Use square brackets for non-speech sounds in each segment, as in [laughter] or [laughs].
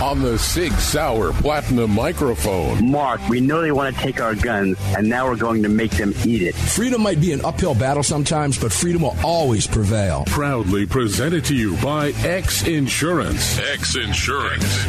on the Sig Sauer Platinum microphone. Mark, we know they want to take our guns, and now we're going to make them eat it. Freedom might be an uphill battle sometimes, but freedom will always prevail. Proudly presented to you by X Insurance. X Insurance.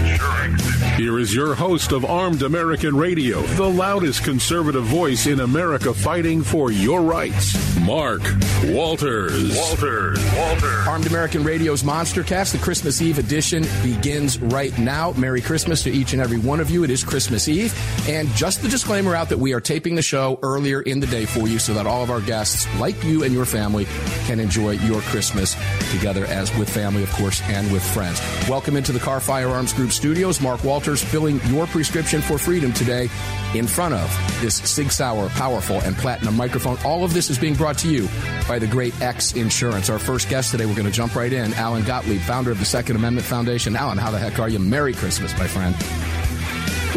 Here is your host of Armed American Radio, the loudest conservative voice in America fighting for your rights, Mark Walters. Walters. Walters. Armed American Radio's Monster Cast, the Christmas Eve edition, begins right now now. Merry Christmas to each and every one of you. It is Christmas Eve. And just the disclaimer out that we are taping the show earlier in the day for you so that all of our guests, like you and your family, can enjoy your Christmas together as with family, of course, and with friends. Welcome into the Kahr Firearms Group studios. Mark Walters filling your prescription for freedom today in front of this Sig Sauer, powerful, and platinum microphone. All of this is being brought to you by the great X Insurance. Our first guest today, we're going to jump right in. Alan Gottlieb, founder of the Second Amendment Foundation. Alan, how the heck are you? Merry Christmas, my friend.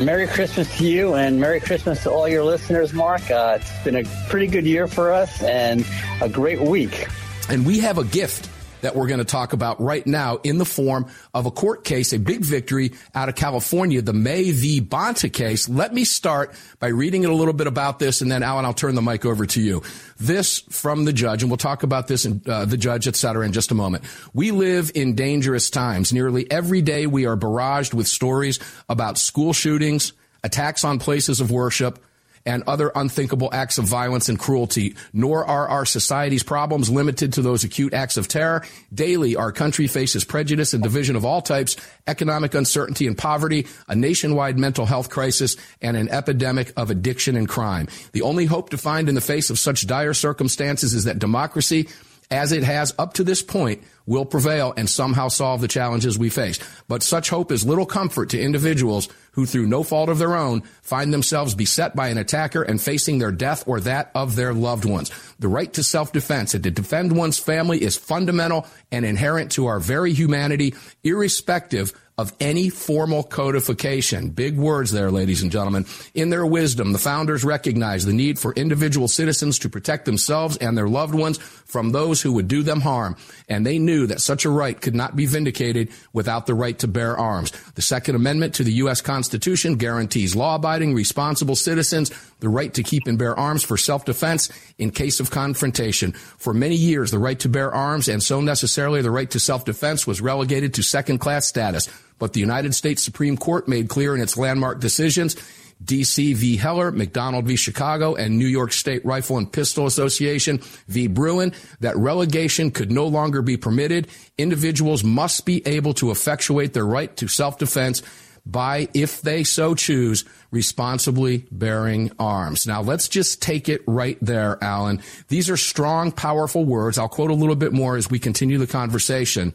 Merry Christmas to you and Merry Christmas to all your listeners, Mark. Uh, it's been a pretty good year for us and a great week. And we have a gift that we're going to talk about right now in the form of a court case, a big victory out of California, the May v. Bonta case. Let me start by reading it a little bit about this, and then Alan, I'll turn the mic over to you. This from the judge, and we'll talk about this and uh, the judge, et cetera, in just a moment. We live in dangerous times. Nearly every day we are barraged with stories about school shootings, attacks on places of worship, and other unthinkable acts of violence and cruelty. Nor are our society's problems limited to those acute acts of terror. Daily, our country faces prejudice and division of all types, economic uncertainty and poverty, a nationwide mental health crisis, and an epidemic of addiction and crime. The only hope to find in the face of such dire circumstances is that democracy, as it has up to this point, will prevail and somehow solve the challenges we face. But such hope is little comfort to individuals who, through no fault of their own, find themselves beset by an attacker and facing their death or that of their loved ones. The right to self-defense and to defend one's family is fundamental and inherent to our very humanity, irrespective of any formal codification. Big words there, ladies and gentlemen. In their wisdom, the founders recognized the need for individual citizens to protect themselves and their loved ones from those who would do them harm. And they knew that such a right could not be vindicated without the right to bear arms. The Second Amendment to the U.S. Constitution guarantees law-abiding, responsible citizens the right to keep and bear arms for self-defense in case of confrontation. For many years, the right to bear arms and so necessarily the right to self-defense was relegated to second-class status. But the United States Supreme Court made clear in its landmark decisions DC v. Heller, McDonald v. Chicago, and New York State Rifle and Pistol Association v. Bruen that relegation could no longer be permitted. Individuals must be able to effectuate their right to self-defense by, if they so choose, responsibly bearing arms. Now, let's just take it right there, Alan. These are strong, powerful words. I'll quote a little bit more as we continue the conversation.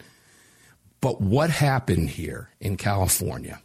But what happened here in California?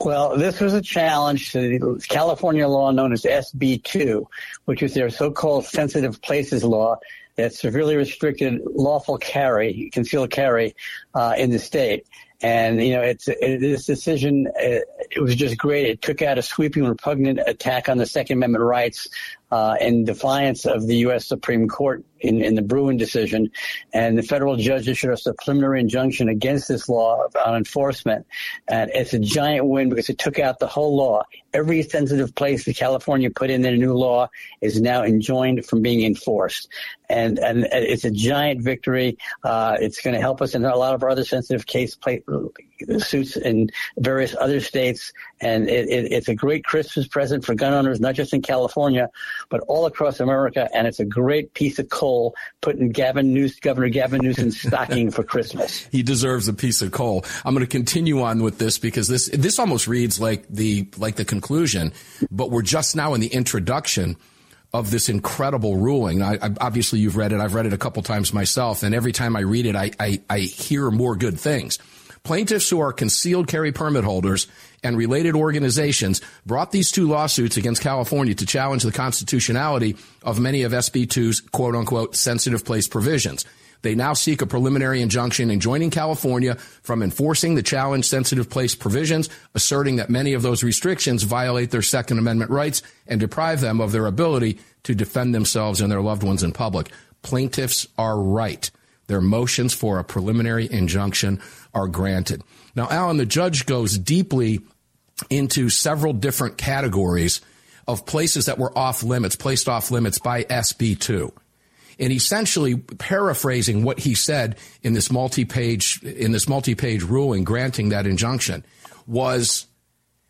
Well, this was a challenge to the California law known as SB2, which is their so-called sensitive places law that severely restricted lawful carry, concealed carry, uh, in the state. And, you know, it's, it, this decision, it, it, was just great. It took out a sweeping, repugnant attack on the Second Amendment rights uh, in defiance of the U.S. Supreme Court in, in the Bruen decision. And the federal judge issued us a preliminary injunction against this law on enforcement. And it's a giant win because it took out the whole law. Every sensitive place that California put in their new law is now enjoined from being enforced. And, and it's a giant victory. Uh, it's going to help us in a lot of our other sensitive case play, suits in various other states. And it, it, it's a great Christmas present for gun owners, not just in California, but all across America. And it's a great piece of coal putting Gavin News, Governor Gavin Newsom's stocking for Christmas. [laughs] He deserves a piece of coal. I'm going to continue on with this because this, this almost reads like the, like the conclusion, but we're just now in the introduction of this incredible ruling. I, I, obviously, you've read it. I've read it a couple times myself, and every time I read it, I, I, I hear more good things. Plaintiffs who are concealed carry permit holders and related organizations brought these two lawsuits against California to challenge the constitutionality of many of SB2's quote unquote sensitive place provisions. They now seek a preliminary injunction enjoining California from enforcing the challenge sensitive place provisions, asserting that many of those restrictions violate their Second Amendment rights and deprive them of their ability to defend themselves and their loved ones in public. Plaintiffs are right. Their motions for a preliminary injunction are granted. Now, Alan, the judge goes deeply into several different categories of places that were off limits, placed off limits by SB2. And essentially paraphrasing what he said in this multi-page, in this multi-page ruling granting that injunction was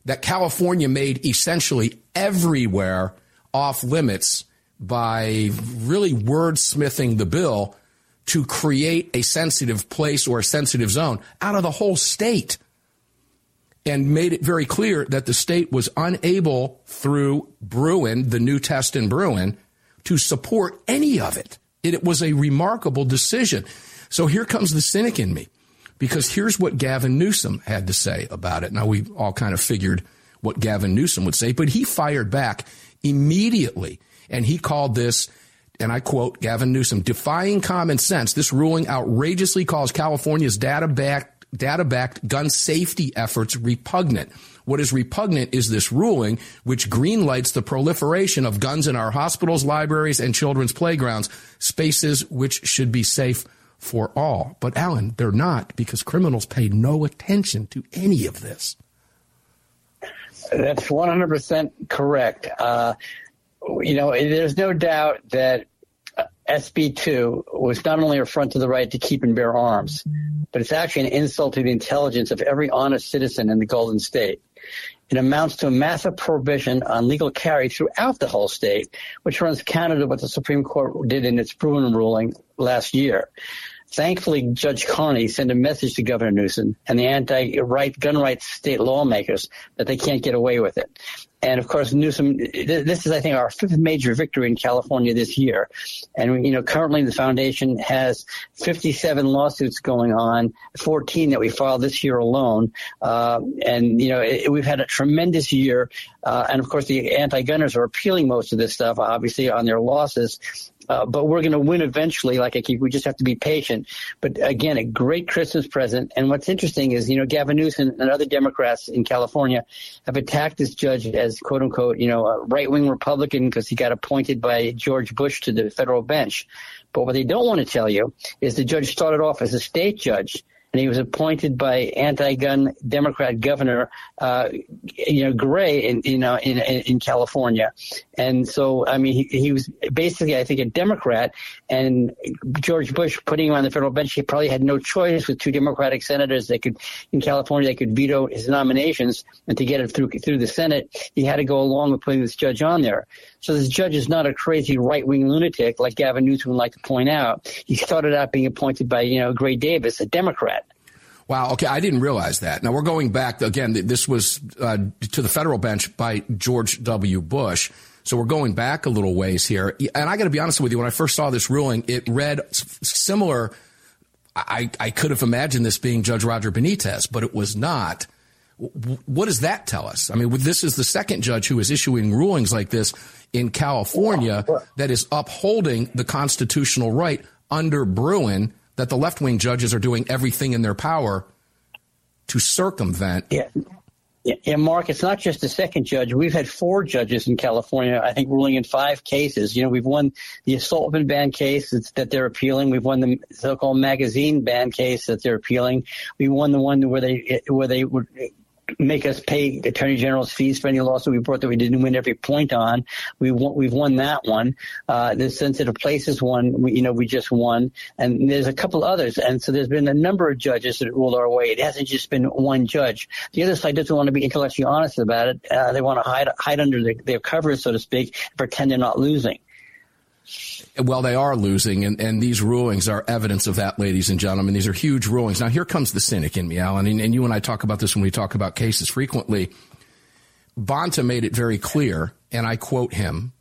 that California made essentially everywhere off limits by really wordsmithing the bill to create a sensitive place or a sensitive zone out of the whole state and made it very clear that the state was unable through Bruen, the new test in Bruen, to support any of it. It, was a remarkable decision. So here comes the cynic in me because here's what Gavin Newsom had to say about it. Now we all kind of figured what Gavin Newsom would say, but he fired back immediately and he called this and I quote Gavin Newsom, defying common sense, this ruling outrageously calls California's data backed data backed gun safety efforts repugnant. What is repugnant is this ruling, which greenlights the proliferation of guns in our hospitals, libraries, and children's playgrounds, spaces which should be safe for all. But Alan, they're not because criminals pay no attention to any of this. That's 100% correct. Uh, you know, there's no doubt that uh, SB2 was not only a affront to the right to keep and bear arms, but it's actually an insult to the intelligence of every honest citizen in the Golden State. It amounts to a massive prohibition on legal carry throughout the whole state, which runs counter to what the Supreme Court did in its Bruen ruling last year. Thankfully, Judge Carney sent a message to Governor Newsom and the anti-right gun rights state lawmakers that they can't get away with it. And of course, Newsom, this is, I think, our fifth major victory in California this year. And, you know, currently the foundation has 57 lawsuits going on, 14 that we filed this year alone. Uh, and, you know, it, we've had a tremendous year. Uh, and of course, the anti-gunners are appealing most of this stuff, obviously, on their losses. Uh, but we're going to win eventually. Like I keep, we just have to be patient. But again, a great Christmas present. And what's interesting is, you know, Gavin Newsom and other Democrats in California have attacked this judge as quote unquote, you know, a right wing Republican because he got appointed by George Bush to the federal bench. But what they don't want to tell you is the judge started off as a state judge and he was appointed by anti-gun Democrat Governor, uh, you know, Gray in you know in in California, and so I mean he, he was basically I think a Democrat, and George Bush putting him on the federal bench, he probably had no choice with two Democratic senators that could in California they could veto his nominations, and to get it through through the Senate, he had to go along with putting this judge on there. So this judge is not a crazy right wing lunatic like Gavin Newsom would like to point out. He started out being appointed by, you know, Gray Davis, a Democrat. Wow. Okay. I didn't realize that. Now we're going back again. This was uh, to the federal bench by George W. Bush. So we're going back a little ways here. And I got to be honest with you. When I first saw this ruling, it read similar. I, I could have imagined this being Judge Roger Benitez, but it was not. What does that tell us? I mean, this is the second judge who is issuing rulings like this in California that is upholding the constitutional right under Bruen that the left wing judges are doing everything in their power to circumvent. Yeah. Yeah, Mark, it's not just the second judge. We've had four judges in California, I think, ruling in five cases. You know, we've won the assault ban case that they're appealing. We've won the so-called magazine ban case that they're appealing. We won the one where they where they would make us pay attorney general's fees for any lawsuit we brought that we didn't win every point on. We won, we've won that one. Uh, the sensitive places one, we, you know, we just won, and there's a couple others. And so there's been a number of judges that ruled our way. It hasn't just been one judge. The other side doesn't want to be intellectually honest about it. Uh, they want to hide hide under their, their covers, so to speak, pretend they're not losing. Well, they are losing, and, and these rulings are evidence of that, ladies and gentlemen. These are huge rulings. Now, here comes the cynic in me, Alan, and, and you and I talk about this when we talk about cases frequently. Bonta made it very clear, and I quote him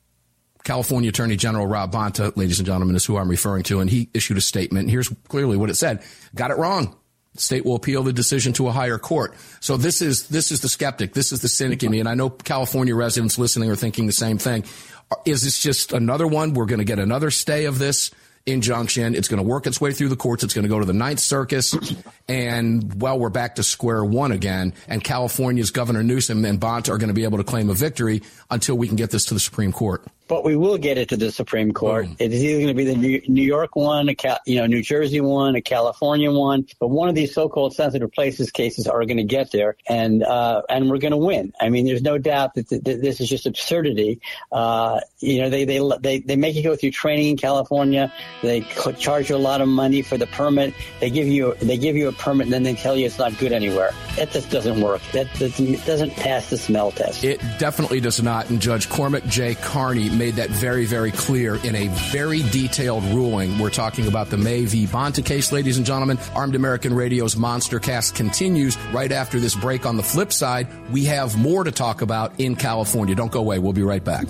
California Attorney General Rob Bonta, ladies and gentlemen, is who I'm referring to, and he issued a statement. Here's clearly what it said. Got it wrong. State will appeal the decision to a higher court. So this is this is the skeptic. This is the cynic in me, and I know California residents listening are thinking the same thing. Is this just another one? We're going to get another stay of this injunction. It's going to work its way through the courts. It's going to go to the Ninth Circus. And, well, we're back to square one again. And California's Governor Newsom and Bonta are going to be able to claim a victory until we can get this to the Supreme Court but we will get it to the Supreme Court. Mm. It is either going to be the New York one, a Cal, you know, New Jersey one, a California one, but one of these so-called sensitive places cases are going to get there, and uh, and we're going to win. I mean, there's no doubt that, th- that this is just absurdity. Uh, you know, they, they they they make you go through training in California. They charge you a lot of money for the permit. They give you they give you a permit, and then they tell you it's not good anywhere. That just doesn't work. That, that doesn't pass the smell test. It definitely does not. And Judge Cormac J. Carney made that very, very clear in a very detailed ruling. We're talking about the May v. Bonta case, ladies and gentlemen. Armed American Radio's Monster Cast continues right after this break. On the flip side, we have more to talk about in California. Don't go away. We'll be right back.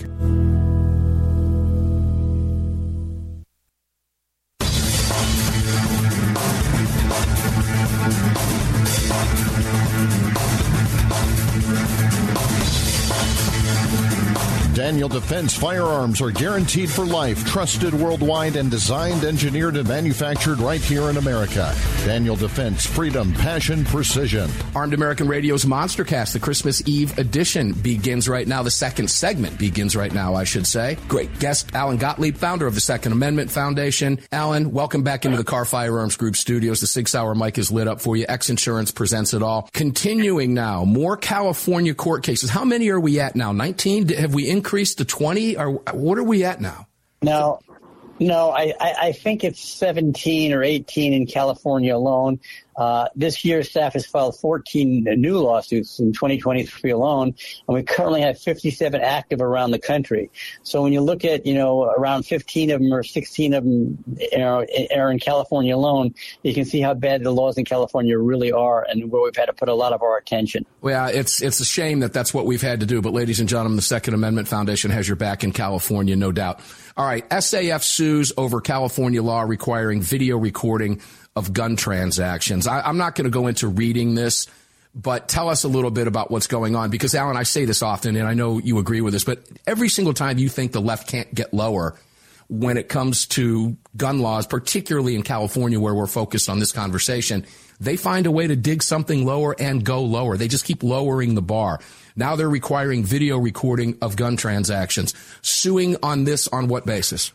Defense firearms are guaranteed for life, trusted worldwide, and designed, engineered, and manufactured right here in America. Daniel Defense, freedom, passion, precision. Armed American Radio's Monstercast, the Christmas Eve edition, begins right now. The second segment begins right now, I should say. Great guest, Alan Gottlieb, founder of the Second Amendment Foundation. Alan, welcome back into the Kahr Firearms Group studios. The Sig Sauer mic is lit up for you. X Insurance presents it all. Continuing now, more California court cases. How many are we at now? 19? Have we increased? increased to 20 or what are we at now? No, no, I, I think it's 17 or 18 in California alone. Uh, this year, SAF has filed 14 new lawsuits in 2023 alone, and we currently have 57 active around the country. So when you look at, you know, around 15 of them or 16 of them know, are in California alone, you can see how bad the laws in California really are and where we've had to put a lot of our attention. Well, it's, it's a shame that that's what we've had to do. But ladies and gentlemen, the Second Amendment Foundation has your back in California, no doubt. All right. SAF sues over California law requiring video recording of gun transactions. I, am not going to go into reading this, but tell us a little bit about what's going on because Alan, I say this often and I know you agree with this, but every single time you think the left can't get lower when it comes to gun laws, particularly in California where we're focused on this conversation, they find a way to dig something lower and go lower. They just keep lowering the bar. Now they're requiring video recording of gun transactions. Suing on this on what basis?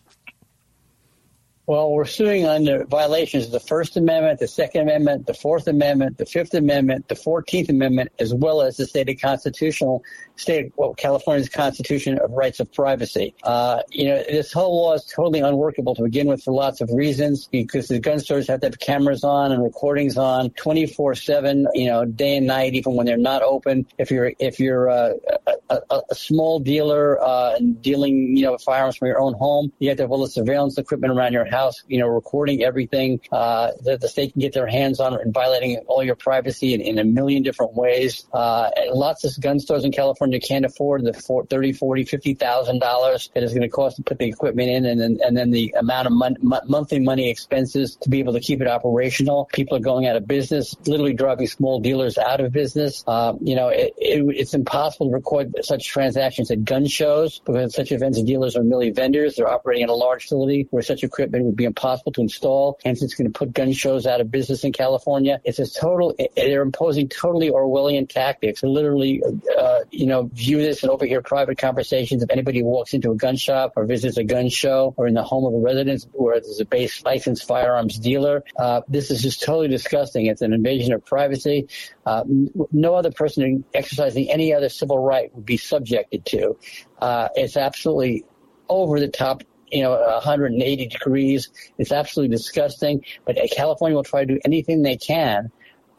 Well, we're suing under violations of the First Amendment, the Second Amendment, the Fourth Amendment, the Fifth Amendment, the Fourteenth Amendment, as well as the state constitutional state, well, California's Constitution of Rights of Privacy. Uh, you know, this whole law is totally unworkable to begin with for lots of reasons because the gun stores have to have cameras on and recordings on 24/7, you know, day and night, even when they're not open. If you're if you're uh, a, a, a, small dealer uh, dealing, you know, firearms from your own home, you have to have all the surveillance equipment around your house you know, recording everything uh, that the state can get their hands on and violating all your privacy in, in a million different ways. Uh, lots of gun stores in California can't afford the four, 30, 40, 50,000 dollars that it's going to cost to put the equipment in, and then and then the amount of mon- monthly money expenses to be able to keep it operational. People are going out of business, literally driving small dealers out of business. Uh, you know, it, it, it's impossible to record such transactions at gun shows because such events and dealers are merely vendors. They're operating at a large facility where such equipment it would be impossible to install. Hence, it's going to put gun shows out of business in California. It's a total, they're imposing totally Orwellian tactics. Literally, uh, you know, view this and overhear private conversations. If anybody who walks into a gun shop or visits a gun show or in the home of a residence where there's a base licensed firearms dealer, uh, this is just totally disgusting. It's an invasion of privacy. Uh, no other person exercising any other civil right would be subjected to. Uh, it's absolutely over the top you know, 180 degrees. It's absolutely disgusting. But California will try to do anything they can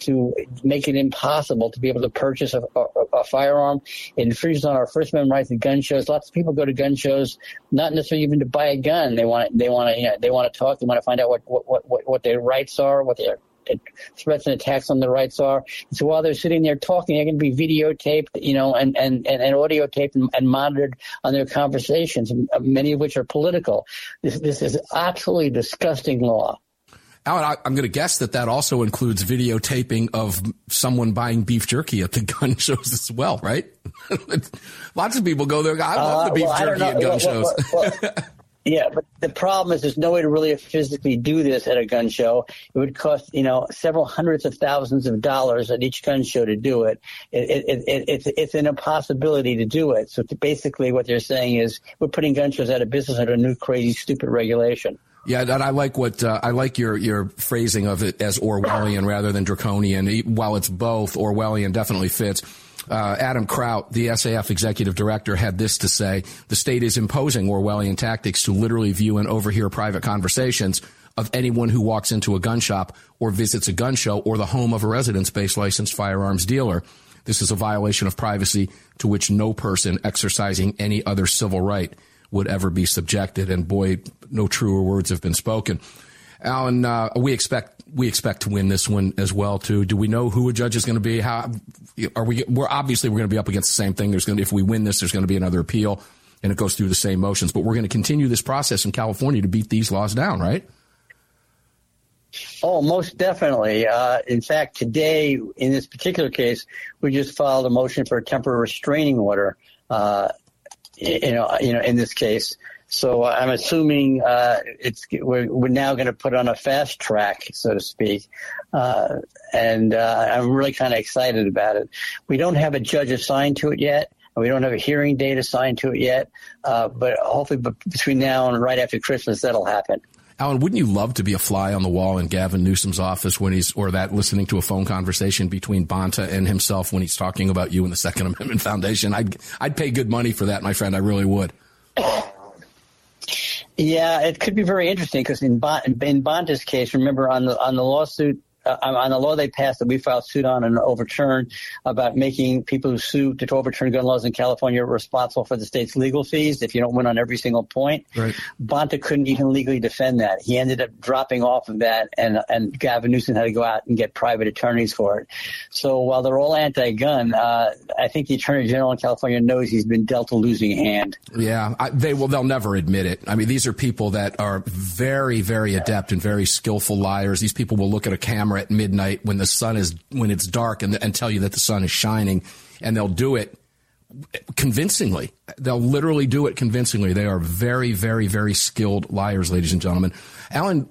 to make it impossible to be able to purchase a, a, a firearm. It infringes on our First Amendment rights at gun shows. Lots of people go to gun shows not necessarily even to buy a gun. They want they want to you know, they want to talk. They want to find out what what what, what their rights are, what their threats and attacks on their rights are. So while they're sitting there talking, they're going to be videotaped, you know, and, and, and, and audio taped and, and monitored on their conversations, many of which are political. This, this is absolutely disgusting law. Alan, I, am going to guess that that also includes videotaping of someone buying beef jerky at the gun [laughs] shows as well, right? [laughs] Lots of people go there. I love uh, the beef well, jerky at gun well, shows. Well, [laughs] yeah, but the problem is there's no way to really physically do this at a gun show. It would cost, you know, several hundreds of thousands of dollars at each gun show to do it. it, it, it it's, it's an impossibility to do it. So basically what they're saying is we're putting gun shows out of business under a new crazy, stupid regulation. Yeah, and I like what uh, I like your your phrasing of it as Orwellian rather than draconian. While it's both, Orwellian definitely fits. Uh, Adam Kraut, the SAF executive director, had this to say: the state is imposing Orwellian tactics to literally view and overhear private conversations of anyone who walks into a gun shop or visits a gun show or the home of a residence-based licensed firearms dealer. This is a violation of privacy to which no person exercising any other civil right would ever be subjected. And boy, no truer words have been spoken. Alan, uh, we expect we expect to win this one as well. Too. Do we know who a judge is going to be? How are we? We're obviously we're going to be up against the same thing. There's going to if we win this, there's going to be another appeal, and it goes through the same motions. But we're going to continue this process in California to beat these laws down, right? Oh, most definitely. Uh, in fact, today in this particular case, we just filed a motion for a temporary restraining order. Uh, you know, you know, in this case. So I'm assuming uh, it's we're, we're now going to put on a fast track, so to speak, uh, and uh, I'm really kind of excited about it. We don't have a judge assigned to it yet. We don't have a hearing date assigned to it yet, uh, but hopefully between now and right after Christmas, that'll happen. Alan, wouldn't you love to be a fly on the wall in Gavin Newsom's office when he's, or that listening to a phone conversation between Bonta and himself when he's talking about you and the Second [laughs] Amendment Foundation? I'd, I'd pay good money for that, my friend. I really would. [coughs] Yeah, it could be very interesting because in, bon- in Bonta's case, remember on the on the lawsuit uh, on the law they passed that we filed suit on and overturned about making people who sue to overturn gun laws in California responsible for the state's legal fees if you don't win on every single point. Right. Bonta couldn't even legally defend that. He ended up dropping off of that, and and Gavin Newsom had to go out and get private attorneys for it. So while they're all anti-gun, uh, I think the Attorney General in California knows he's been dealt a losing hand. Yeah, I, they will. They'll never admit it. I mean, these are people that are very, very adept and very skillful liars. These people will look at a camera camera at midnight when the sun is when it's dark and, and tell you that the sun is shining, and they'll do it convincingly. They'll literally do it convincingly. They are very, very, very skilled liars, ladies and gentlemen. Alan,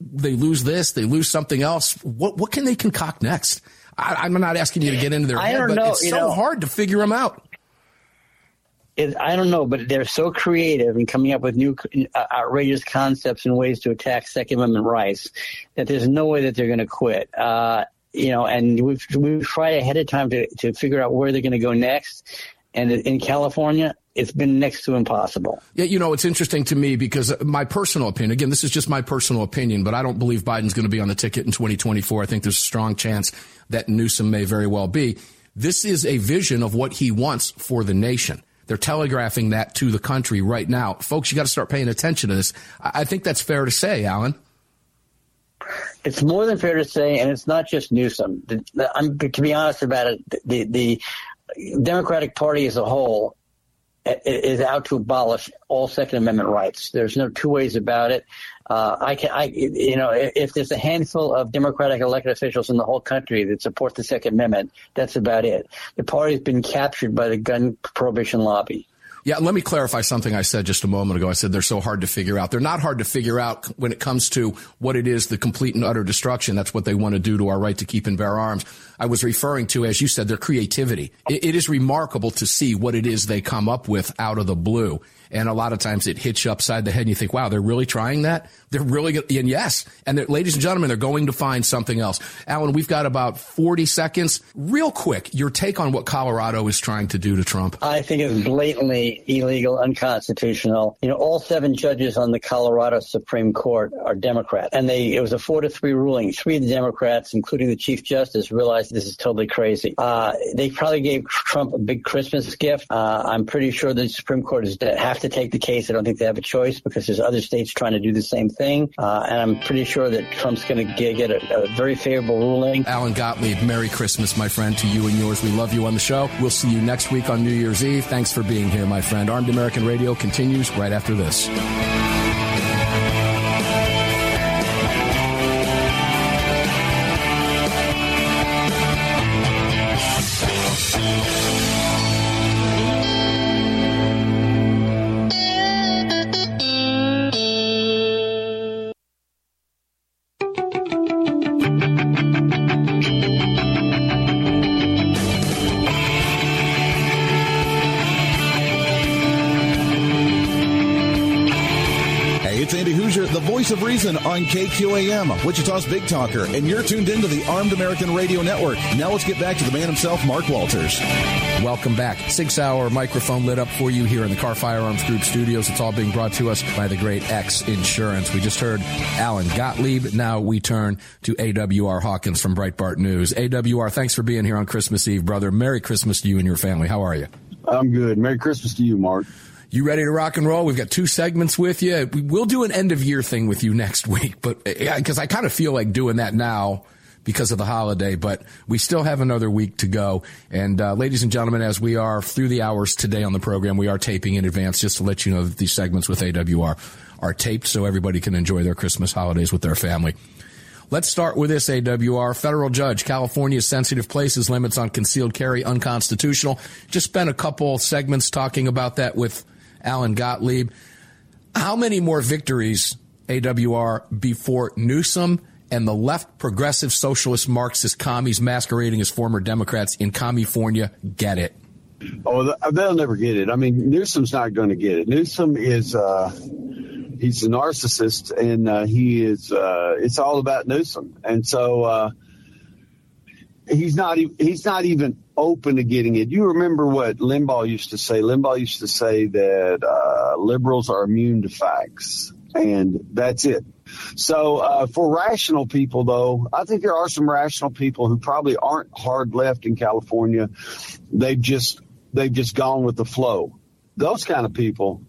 they lose this, they lose something else. What what can they concoct next? I, am not asking you to get into their I head, but know, it's so know, hard to figure them out. It, I don't know, but they're so creative in coming up with new uh, outrageous concepts and ways to attack Second Amendment rights that there's no way that they're going to quit. Uh, you know, and we've we've tried ahead of time to to figure out where they're going to go next. And in California, it's been next to impossible. Yeah, you know, it's interesting to me because my personal opinion, again, this is just my personal opinion, but I don't believe Biden's going to be on the ticket in 2024. I think there's a strong chance that Newsom may very well be. This is a vision of what he wants for the nation. They're telegraphing that to the country right now. Folks, you got to start paying attention to this. I think that's fair to say, Alan. It's more than fair to say, and it's not just Newsom. I'm, to be honest about it, the, the Democratic Party as a whole is out to abolish all Second Amendment rights. There's no two ways about it. Uh, I can, I, you know, if there's a handful of Democratic elected officials in the whole country that support the Second Amendment, that's about it. The party's been captured by the gun prohibition lobby. Yeah, let me clarify something I said just a moment ago. I said they're so hard to figure out. They're not hard to figure out when it comes to what it is, the complete and utter destruction. That's what they want to do to our right to keep and bear arms. I was referring to, as you said, their creativity. it, it is remarkable to see what it is they come up with out of the blue. And a lot of times it hits you upside the head and you think, wow, they're really trying that? They're really going and yes. And ladies and gentlemen, they're going to find something else. Alan, we've got about 40 seconds. Real quick, your take on what Colorado is trying to do to Trump. I think it's blatantly illegal, unconstitutional. You know, all seven judges on the Colorado Supreme Court are Democrats. And they, it was a four to three ruling. Three of the Democrats, including the Chief Justice, realized this is totally crazy. Uh, they probably gave Trump a big Christmas gift. Uh, I'm pretty sure the Supreme Court is have to take the case. I don't think they have a choice because there's other states trying to do the same thing. Uh, and I'm pretty sure that Trump's going to get, a, a, very favorable ruling. Alan Gottlieb, Merry Christmas, my friend, to you and yours. We love you on the show. We'll see you next week on New Year's Eve. Thanks for being here, my friend. Armed American Radio continues right after this. Reason on KQAM, Wichita's Big Talker, and you're tuned into the Armed American Radio Network. Now let's get back to the man himself, Mark Walters. Welcome back. Sig Sauer microphone lit up for you here in the Kahr Firearms Group studios. It's all being brought to us by the great X Insurance. We just heard Alan Gottlieb. Now we turn to AWR Hawkins from Breitbart News. AWR, thanks for being here on Christmas Eve, brother. Merry Christmas to you and your family. How are you? I'm good. Merry Christmas to you, Mark. You ready to rock and roll? We've got two segments with you. We'll do an end of year thing with you [laughs] next week, but because I kind of feel like doing that now because of the holiday, but we still have another week to go. And uh, ladies and gentlemen, as we are through the hours today on the program, we are taping in advance just to let you know that these segments with AWR are taped so everybody can enjoy their Christmas holidays with their family. Let's start with this AWR. Federal judge, California's sensitive places limits on concealed carry unconstitutional. Just spent a couple segments talking about that with Alan Gottlieb. How many more victories, AWR, before Newsom and the left progressive socialist Marxist commies masquerading as former Democrats in California get it? Oh, they'll never get it. I mean, Newsom's not going to get it. Newsom is, uh, he's a narcissist and, uh, he is, uh, it's all about Newsom. And so, uh, he's not, he's not even open to getting it. You remember what Limbaugh used to say? Limbaugh used to say that uh, liberals are immune to facts, and that's it. So uh, for rational people, though, I think there are some rational people who probably aren't hard left in California. They've just they've just gone with the flow. Those kind of people,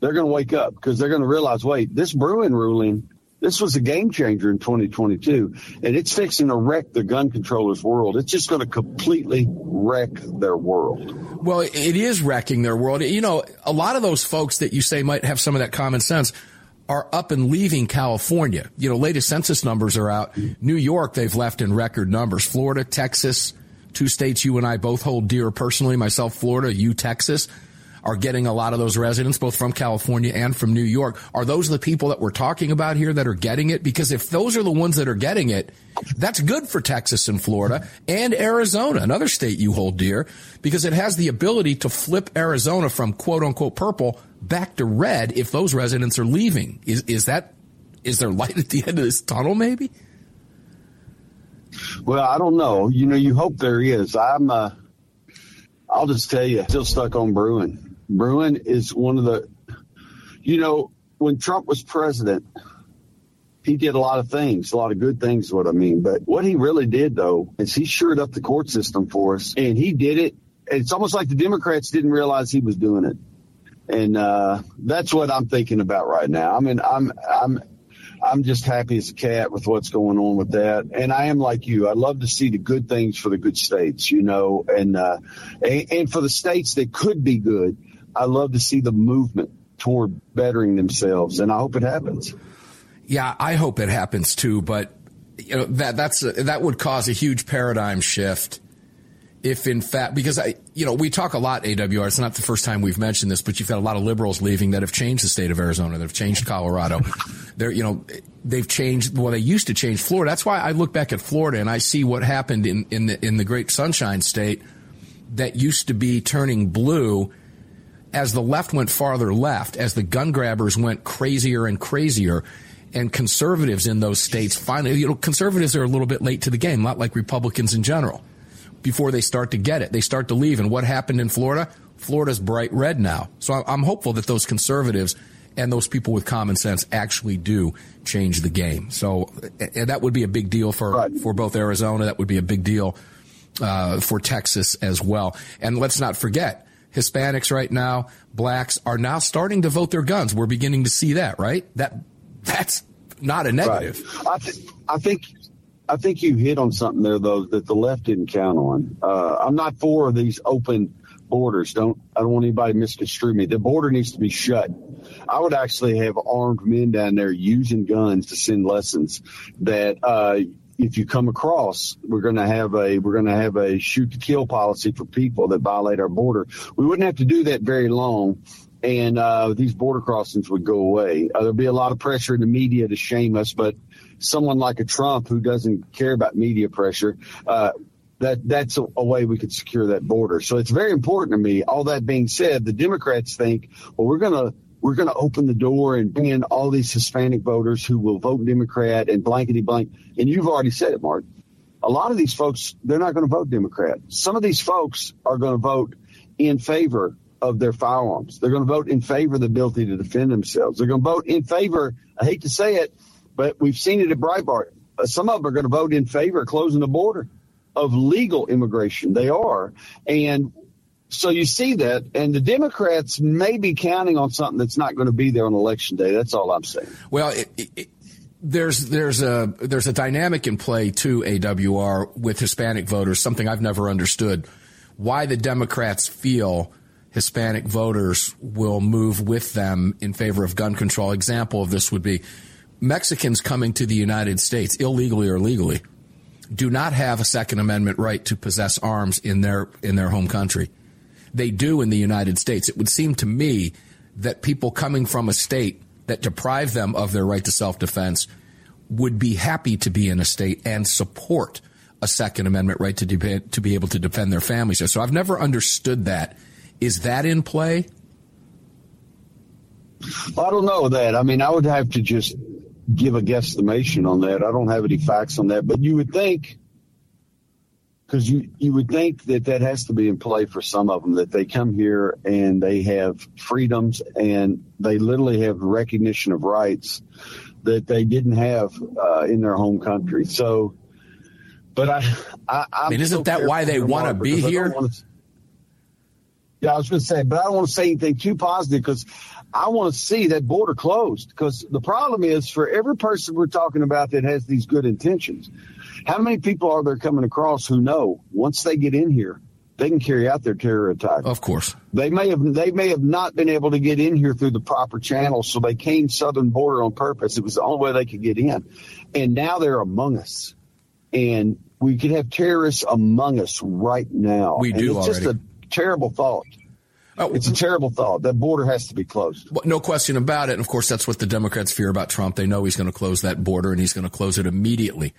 they're going to wake up because they're going to realize, wait, this Bruen ruling this was a game changer in 2022, and it's fixing to wreck the gun controllers' world. It's just going to completely wreck their world. Well, it is wrecking their world. You know, a lot of those folks that you say might have some of that common sense are up and leaving California. You know, latest census numbers are out. New York, they've left in record numbers. Florida, Texas, two states you and I both hold dear personally. Myself, Florida, you, Texas are getting a lot of those residents, both from California and from New York. Are those the people that we're talking about here that are getting it? Because if those are the ones that are getting it, that's good for Texas and Florida and Arizona, another state you hold dear, because it has the ability to flip Arizona from quote unquote purple back to red if those residents are leaving. Is, is that, is there light at the end of this tunnel maybe? Well, I don't know. You know, you hope there is. I'm, uh, I'll just tell you, still stuck on Bruen. Bruen is one of the, you know, when Trump was president, he did a lot of things, a lot of good things, what I mean. But what he really did, though, is he shored up the court system for us, and he did it. It's almost like the Democrats didn't realize he was doing it, and uh, that's what I'm thinking about right now. I mean, I'm I'm I'm just happy as a cat with what's going on with that. And I am like you. I love to see the good things for the good states, you know, and, uh, and, and for the states that could be good. I love to see the movement toward bettering themselves, and I hope it happens. Yeah, I hope it happens too. But you know that that's that would cause a huge paradigm shift if in fact, because I, you know, we talk a lot AWR. It's not the first time we've mentioned this, but you've had a lot of liberals leaving that have changed the state of Arizona, that have changed Colorado. [laughs] They're, you know, they've changed. Well, they used to change Florida. That's why I look back at Florida and I see what happened in in the in the Great Sunshine State that used to be turning blue as the left went farther left, as the gun grabbers went crazier and crazier and conservatives in those states finally, you know, conservatives are a little bit late to the game, not like Republicans in general before they start to get it. They start to leave. And what happened in Florida? Florida's bright red now. So I'm hopeful that those conservatives and those people with common sense actually do change the game. So and that would be a big deal for, right. for both Arizona. That would be a big deal uh, for Texas as well. And let's not forget, Hispanics right now, blacks are now starting to vote their guns. We're beginning to see that, right? That that's not a negative. Right. I, th- I think I think you hit on something there though that the left didn't count on. Uh, I'm not for these open borders. Don't I don't want anybody to misconstrue me. The border needs to be shut. I would actually have armed men down there using guns to send lessons that uh, if you come across, we're going to have a we're going to have a shoot to kill policy for people that violate our border. We wouldn't have to do that very long and uh, these border crossings would go away. Uh, there'll be a lot of pressure in the media to shame us, but someone like a Trump who doesn't care about media pressure, uh, that that's a, a, way we could secure that border. So it's very important to me. All that being said, the Democrats think, well, we're gonna we're gonna open the door and bring in all these Hispanic voters who will vote Democrat and blankety blank. And you've already said it, Mark. A lot of these folks, they're not going to vote Democrat. Some of these folks are going to vote in favor of their firearms. They're going to vote in favor of the ability to defend themselves. They're going to vote in favor. I hate to say it, but we've seen it at Breitbart. Uh, some of them are going to vote in favor of closing the border of legal immigration. They are. And so you see that, and the Democrats may be counting on something that's not going to be there on election day. That's all I'm saying. Well, it, it, there's there's a there's a dynamic in play to AWR with Hispanic voters. Something I've never understood. Why the Democrats feel Hispanic voters will move with them in favor of gun control. Example of this would be Mexicans coming to the United States, illegally or legally, do not have a Second Amendment right to possess arms in their in their home country. They do in the United States. It would seem to me that people coming from a state that deprive them of their right to self defense would be happy to be in a state and support a Second Amendment right to, de- to be able to defend their families. So I've never understood that. Is that in play? I don't know that. I mean, I would have to just give a guesstimation on that. I don't have any facts on that, but you would think because you you would think that that has to be in play for some of them that they come here and they have freedoms and they literally have recognition of rights that they didn't have uh, in their home country. So, but I, I, I mean, isn't that why they want to be here? Yeah, I was going to say, but I don't want to say anything too positive because I want to see that border closed. Because the problem is, for every person we're talking about that has these good intentions, how many people are there coming across who know once they get in here, they can carry out their terror attack? Of course, they may have they may have not been able to get in here through the proper channels, so they came southern border on purpose. It was the only way they could get in, and now they're among us, and we could have terrorists among us right now. We do it's already. Just a, terrible thought. Oh, it's a terrible thought. That border has to be closed. No question about it. And of course, that's what the Democrats fear about Trump. They know he's going to close that border and he's going to close it immediately.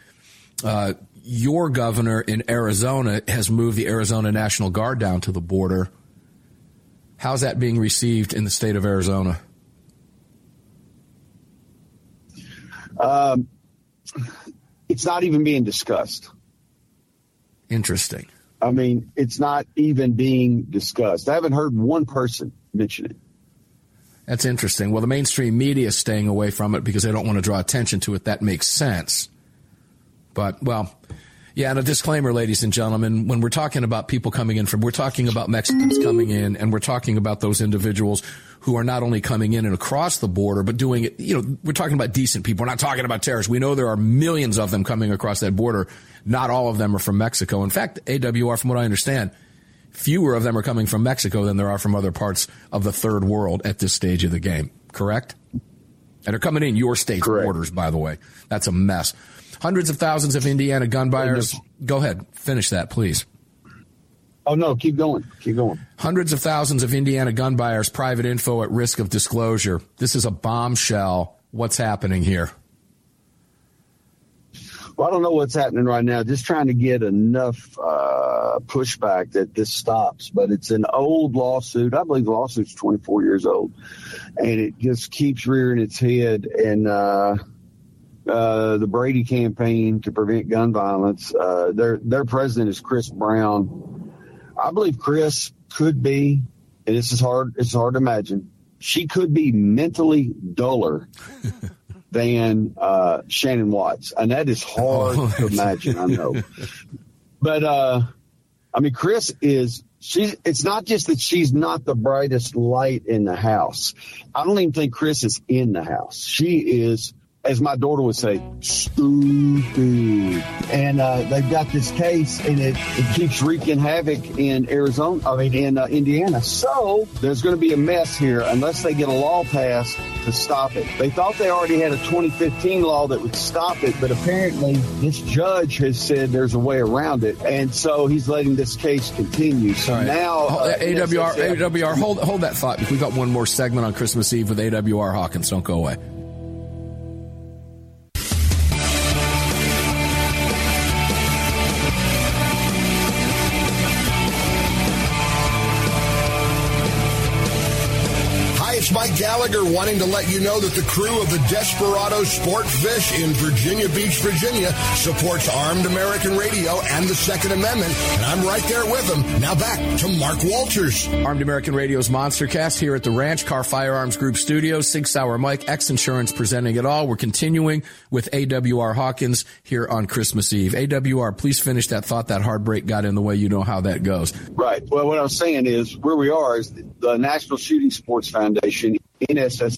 Uh, your governor in Arizona has moved the Arizona National Guard down to the border. How's that being received in the state of Arizona? Um, it's not even being discussed. Interesting. I mean, it's not even being discussed. I haven't heard one person mention it. That's interesting. Well, the mainstream media is staying away from it because they don't want to draw attention to it. That makes sense. But, well, yeah, and a disclaimer, ladies and gentlemen, when we're talking about people coming in from, we're talking about Mexicans coming in and we're talking about those individuals who are not only coming in and across the border, but doing it, you know, we're talking about decent people. We're not talking about terrorists. We know there are millions of them coming across that border. Not all of them are from Mexico. In fact, AWR, from what I understand, fewer of them are coming from Mexico than there are from other parts of the third world at this stage of the game. Correct? And they're coming in your state's Correct. borders, by the way. That's a mess. Hundreds of thousands of Indiana gun buyers. Go ahead, finish that, please. Oh no, keep going, keep going. Hundreds of thousands of Indiana gun buyers' private info at risk of disclosure. This is a bombshell. What's happening here? Well, I don't know what's happening right now. Just trying to get enough uh, pushback that this stops. But it's an old lawsuit. I believe the lawsuit's 24 years old, and it just keeps rearing its head. And uh, uh, the Brady campaign to prevent gun violence. Uh, their their president is Kris Brown. I believe Kris could be, and this is hard. It's hard to imagine. She could be mentally duller [laughs] than uh, Shannon Watts, and that is hard oh, to imagine. I know, [laughs] but uh, I mean, Kris is. She's. It's not just that she's not the brightest light in the house. I don't even think Kris is in the house. She is as my daughter would say, stupid. And uh, they've got this case, and it, it keeps wreaking havoc in Arizona, I mean, in uh, Indiana. So there's going to be a mess here unless they get a law passed to stop it. They thought they already had a 2015 law that would stop it, but apparently this judge has said there's a way around it. And so he's letting this case continue. So right. now. Uh, AWR, AWR, hold, hold that thought. We've got one more segment on Christmas Eve with AWR Hawkins. Don't go away. Gallagher wanting to let you know that the crew of the Desperado Sport Fish in Virginia Beach, Virginia supports Armed American Radio and the Second Amendment, and I'm right there with them. Now back to Mark Walters. Armed American Radio's Monster Cast here at the Ranch Kahr Firearms Group Studios. Sig Sauer Mike, X Insurance presenting it all. We're continuing with AWR Hawkins here on Christmas Eve. AWR, please finish that thought. That heartbreak got in the way. You know how that goes. Right. Well, what I'm saying is where we are is the National Shooting Sports Foundation NSS,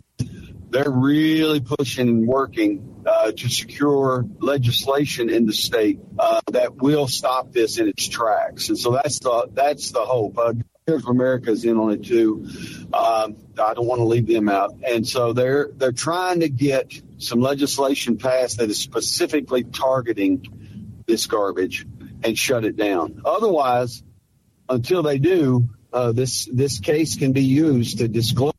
they're really pushing and working uh, to secure legislation in the state uh, that will stop this in its tracks. And so that's the that's the hope. Uh, Here's America is in on it too. Um, I don't want to leave them out. And so they're they're trying to get some legislation passed that is specifically targeting this garbage and shut it down. Otherwise, until they do, uh, this this case can be used to disclose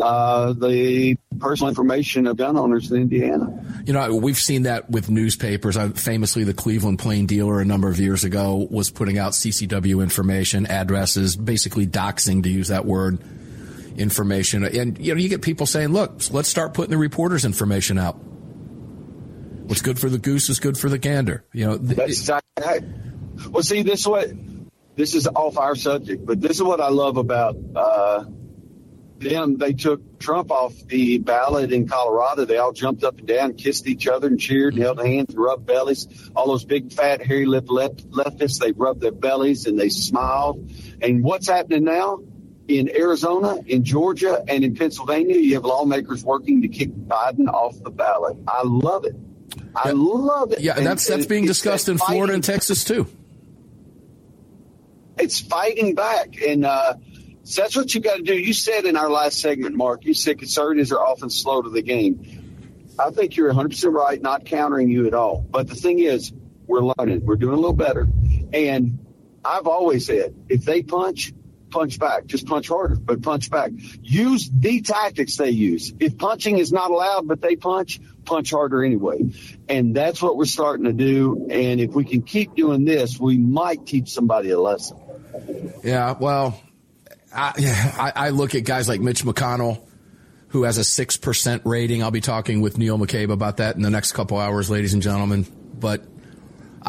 uh, the personal information of gun owners in Indiana. You know, we've seen that with newspapers. I, famously, the Cleveland Plain Dealer a number of years ago was putting out CCW information, addresses, basically doxing, to use that word, information. And, you know, you get people saying, look, let's start putting the reporters' information out. What's good for the goose is good for the gander. You know, th- that's exactly Well, see, this what this is off our subject, but this is what I love about uh, them, they took Trump off the ballot in Colorado. They all jumped up and down, kissed each other, and cheered, and held hands, and rubbed bellies. All those big, fat, hairy lipped left, leftists, they rubbed their bellies and they smiled. And what's happening now? In Arizona, in Georgia, and in Pennsylvania, you have lawmakers working to kick Biden off the ballot. I love it. I yeah. love it. Yeah, and that's that's being discussed in Florida and Texas too. It's fighting back, and uh, so that's what you got to do. You said in our last segment, Mark, you said conservatives are often slow to the game. I think you're 100% right, not countering you at all. But the thing is, we're learning. We're doing a little better. And I've always said, if they punch, punch back. Just punch harder, but punch back. Use the tactics they use. If punching is not allowed, but they punch, punch harder anyway. And that's what we're starting to do. And if we can keep doing this, we might teach somebody a lesson. Yeah, well, [laughs] I, I look at guys like Mitch McConnell, who has a 6% rating. I'll be talking with Neil McCabe about that in the next couple hours, ladies and gentlemen. But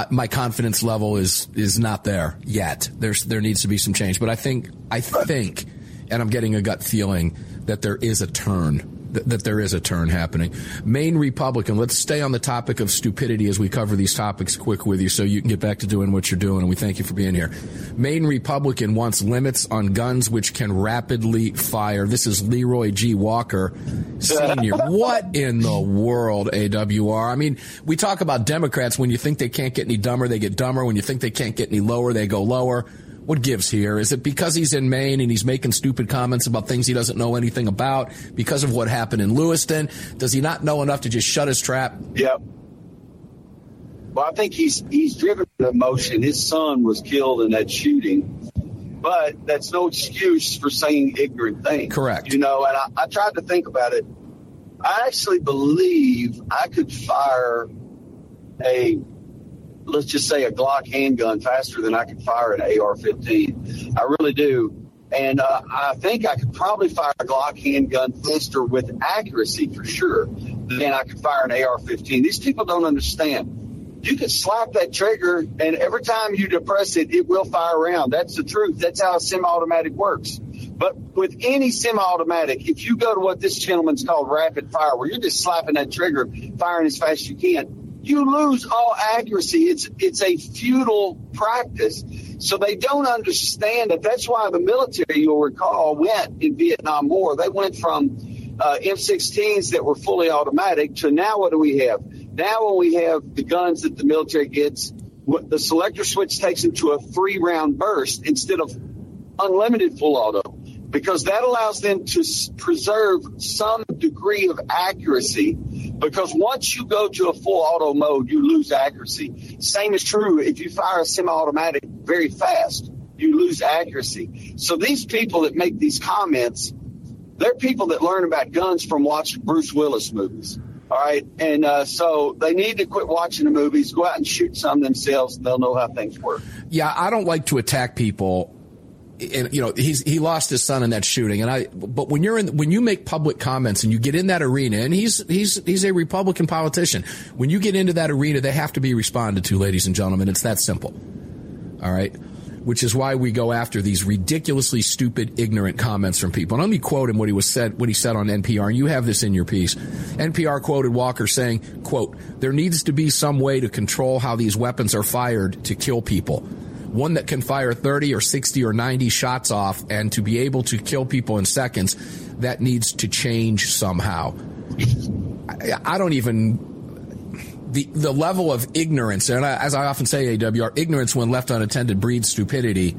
my confidence level is is not there yet. There's there needs to be some change, but I think I think, and I'm getting a gut feeling that there is a turn that, that there is a turn happening. Maine Republican, let's stay on the topic of stupidity as we cover these topics quick with you so you can get back to doing what you're doing, and we thank you for being here. Maine Republican wants limits on guns which can rapidly fire. This is Leroy G. Walker, Sr. [laughs] what in the world, AWR? I mean, we talk about Democrats when you think they can't get any dumber, they get dumber. When you think they can't get any lower, they go lower. What gives here? Is it because he's in Maine and he's making stupid comments about things he doesn't know anything about because of what happened in Lewiston? Does he not know enough to just shut his trap? Yep. Well, I think he's he's driven the emotion. His son was killed in that shooting, but that's no excuse for saying ignorant things. Correct. You know, and I, I tried to think about it. I actually believe I could fire a let's just say a Glock handgun faster than I could fire an AR-15. I really do. And uh, I think I could probably fire a Glock handgun faster with accuracy for sure than I could fire an AR-15. These people don't understand. You can slap that trigger, and every time you depress it, it will fire around. That's the truth. That's how a semi-automatic works. But with any semi-automatic, if you go to what this gentleman's called rapid fire, where you're just slapping that trigger, firing as fast as you can, you lose all accuracy. It's it's a futile practice. So they don't understand it. That's why the military, you'll recall, went in Vietnam War. They went from uh, M16s that were fully automatic to now what do we have? Now when we have the guns that the military gets, the selector switch takes them to a three round burst instead of unlimited full auto because that allows them to preserve some degree of accuracy. Because once you go to a full auto mode, you lose accuracy. Same is true if you fire a semi-automatic very fast, you lose accuracy. So these people that make these comments, they're people that learn about guns from watching Bruce Willis movies. All right. And uh, so they need to quit watching the movies, go out and shoot some themselves, and they'll know how things work. Yeah, I don't like to attack people and you know he's he lost his son in that shooting. And i but when you're in when you make public comments and you get in that arena and he's he's he's a republican politician when you get into that arena they have to be responded to ladies and gentlemen. It's that simple. All right? Which is why we go after these ridiculously stupid ignorant comments from people. And let me quote him what he was said what he said on npr and you have this in your piece. Npr quoted walker saying quote there needs to be some way to control how these weapons are fired to kill people one that can fire 30 or 60 or 90 shots off and to be able to kill people in seconds, that needs to change somehow. I, I don't even the the level of ignorance, and I, as I often say, AWR, ignorance when left unattended breeds stupidity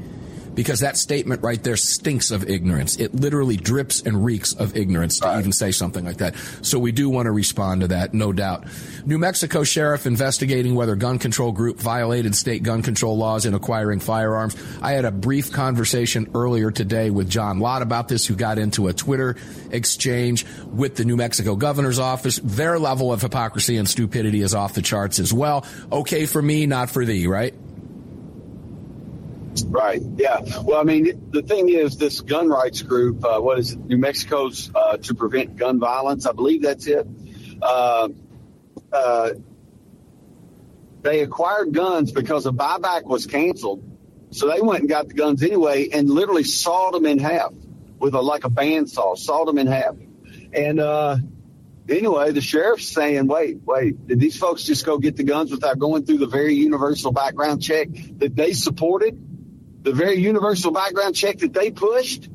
because that statement right there stinks of ignorance. It literally drips and reeks of ignorance to right. even say something like that. So we do want to respond to that, no doubt. New Mexico sheriff investigating whether gun control group violated state gun control laws in acquiring firearms. I had a brief conversation earlier today with John Lott about this, who got into a Twitter exchange with the New Mexico governor's office. Their level of hypocrisy and stupidity is off the charts as well. Okay for me, not for thee, right? Right. Yeah. Well, I mean, the thing is, this gun rights group, uh, what is it? New Mexico's uh, to prevent gun violence. I believe that's it. Uh, uh they acquired guns because a buyback was canceled, so they went and got the guns anyway, and literally sawed them in half with a like a bandsaw, sawed them in half. And uh, anyway, the sheriff's saying, wait, wait, did these folks just go get the guns without going through the very universal background check that they supported? The very universal background check that they pushed,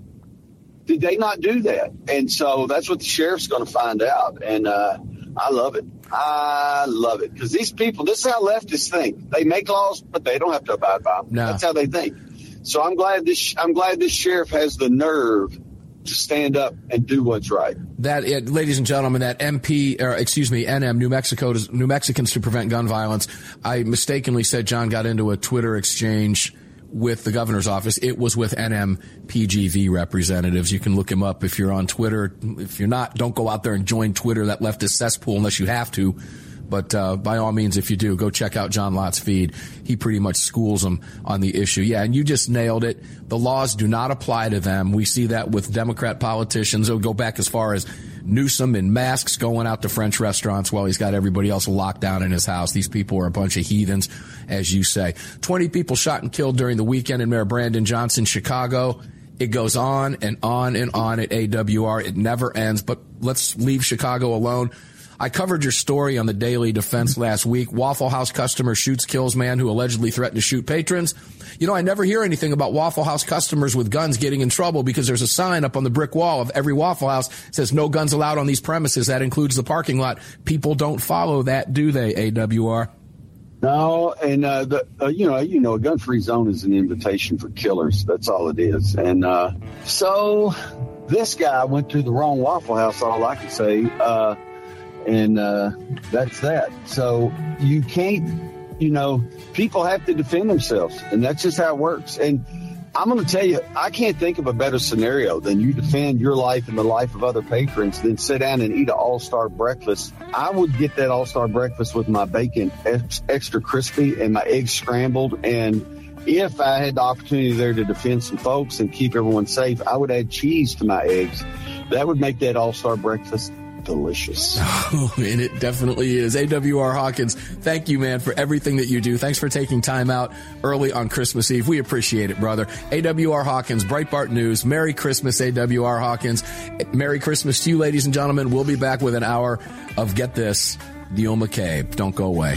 did they not do that? And so that's what the sheriff's going to find out. And uh, I love it. I love it because these people, this is how leftists think. They make laws, but they don't have to abide by them. No. That's how they think. So I'm glad this. I'm glad this sheriff has the nerve to stand up and do what's right. That, it, ladies and gentlemen, that MP, or excuse me, NM, New Mexico, New Mexicans to prevent gun violence. I mistakenly said John got into a Twitter exchange with the governor's office. It was with NMPGV representatives. You can look him up if you're on Twitter. If you're not, don't go out there and join Twitter, that leftist cesspool, unless you have to. But uh, by all means, if you do, go check out John Lott's feed. He pretty much schools them on the issue. Yeah, and you just nailed it. The laws do not apply to them. We see that with Democrat politicians. It'll go back as far as Newsom in masks going out to French restaurants while he's got everybody else locked down in his house. These people are a bunch of heathens, as you say. 20 people shot and killed during the weekend in Mayor Brandon Johnson, Chicago. It goes on and on and on at AWR. It never ends, but let's leave Chicago alone. I covered your story on the Daily Defense last week. Waffle House customer shoots, kills man who allegedly threatened to shoot patrons. You know, I never hear anything about Waffle House customers with guns getting in trouble because there's a sign up on the brick wall of every Waffle House says no guns allowed on these premises. That includes the parking lot. People don't follow that, do they, AWR? No, and uh, the uh, you know you know a gun free zone is an invitation for killers. That's all it is. And uh, so this guy went to the wrong Waffle House. All I can say. Uh, and uh, that's that. So you can't you know, people have to defend themselves, and that's just how it works. And I'm going to tell you, I can't think of a better scenario than you defend your life and the life of other patrons than sit down and eat an all star breakfast. I would get that all star breakfast with my bacon ex- extra crispy and my eggs scrambled. And if I had the opportunity there to defend some folks and keep everyone safe, I would add cheese to my eggs. That would make that all star breakfast delicious. [laughs] Oh, and it definitely is. AWR Hawkins, thank you, man, for everything that you do. Thanks for taking time out early on Christmas Eve. We appreciate it, brother. AWR Hawkins, Breitbart News. Merry Christmas, AWR Hawkins. Merry Christmas to you, ladies and gentlemen. We'll be back with an hour of Get This, Neil McCabe. Don't go away.